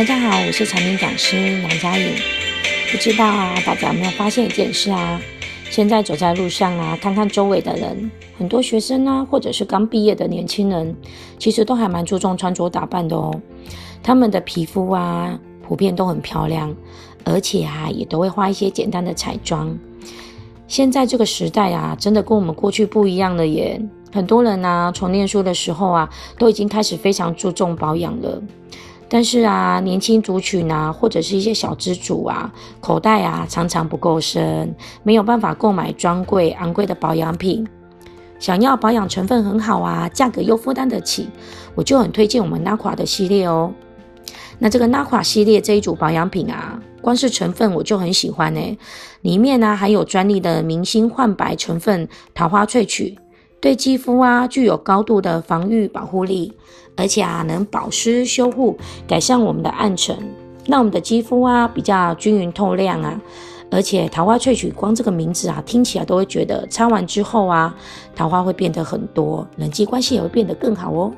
大家好，我是产品讲师杨佳颖。不知道啊，大家有没有发现一件事啊？现在走在路上啊，看看周围的人，很多学生啊，或者是刚毕业的年轻人，其实都还蛮注重穿着打扮的哦。他们的皮肤啊，普遍都很漂亮，而且啊，也都会画一些简单的彩妆。现在这个时代啊，真的跟我们过去不一样了耶。很多人啊，从念书的时候啊，都已经开始非常注重保养了。但是啊，年轻族群啊，或者是一些小资族啊，口袋啊常常不够深，没有办法购买专柜昂贵的保养品。想要保养成分很好啊，价格又负担得起，我就很推荐我们 NAQUA 的系列哦。那这个 NAQUA 系列这一组保养品啊，光是成分我就很喜欢诶，里面呢还有专利的明星焕白成分桃花萃取。对肌肤啊具有高度的防御保护力，而且啊能保湿修护，改善我们的暗沉，让我们的肌肤啊比较均匀透亮啊。而且桃花萃取光这个名字啊听起来都会觉得擦完之后啊桃花会变得很多，人际关系也会变得更好哦。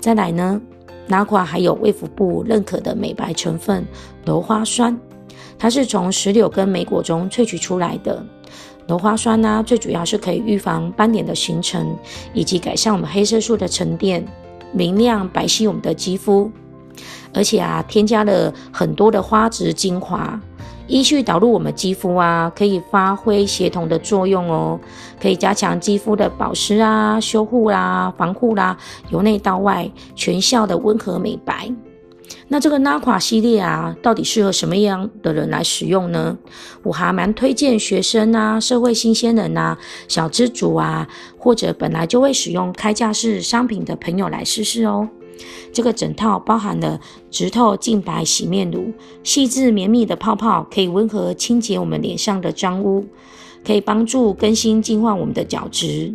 再来呢哪款还有卫福部认可的美白成分鞣花酸，它是从石榴跟莓果中萃取出来的。鞣花酸呢、啊，最主要是可以预防斑点的形成，以及改善我们黑色素的沉淀，明亮白皙我们的肌肤。而且啊，添加了很多的花植精华，依序导入我们肌肤啊，可以发挥协同的作用哦，可以加强肌肤的保湿啊、修护啦、防护啦，由内到外全效的温和美白。那这个 NAQUA 系列啊，到底适合什么样的人来使用呢？我还蛮推荐学生啊、社会新鲜人啊、小资族啊，或者本来就会使用开架式商品的朋友来试试哦。这个整套包含了直透净白洗面乳，细致绵密的泡泡可以温和清洁我们脸上的脏污，可以帮助更新净化我们的角质。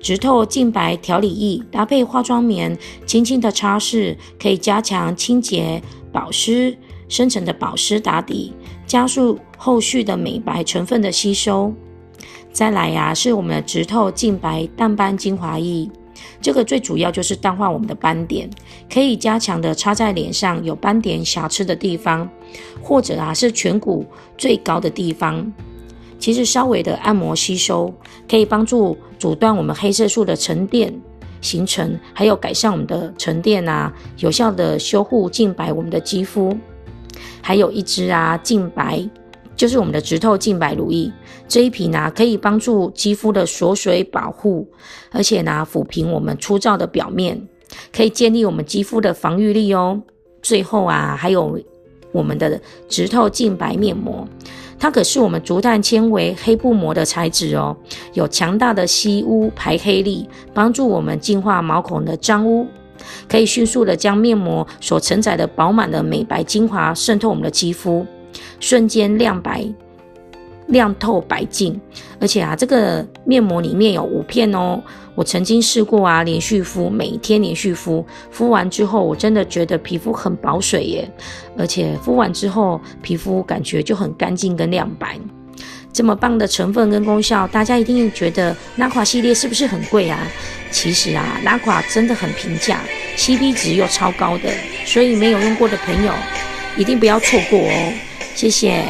直透净白调理液搭配化妆棉，轻轻的擦拭，可以加强清洁、保湿、深层的保湿打底，加速后续的美白成分的吸收。再来呀、是我们的直透净白淡斑精华液，这个最主要就是淡化我们的斑点，可以加强的擦在脸上有斑点瑕疵的地方，或者啊是颧骨最高的地方。其实稍微的按摩吸收，可以帮助阻断我们黑色素的沉淀形成，还有改善我们的沉淀啊，有效的修护净白我们的肌肤。还有一支啊净白，就是我们的直透净白乳液，这一瓶呢、可以帮助肌肤的锁水保护，而且呢抚平我们粗糙的表面，可以建立我们肌肤的防御力哦。最后啊还有我们的直透净白面膜。它可是我们竹炭纤维黑布膜的材质哦，有强大的吸污排黑力，帮助我们净化毛孔的脏污，可以迅速的将面膜所承载的饱满的美白精华渗透我们的肌肤，瞬间亮白。亮透白净，而且啊，这个面膜里面有五片哦。我曾经试过啊，连续敷，每天连续敷，敷完之后，我真的觉得皮肤很保水耶，而且敷完之后，皮肤感觉就很干净跟亮白。这么棒的成分跟功效，大家一定觉得 NAQUA 系列是不是很贵啊？其实啊，NAQUA 真的很平价，CP 值又超高的，所以没有用过的朋友一定不要错过哦。谢谢。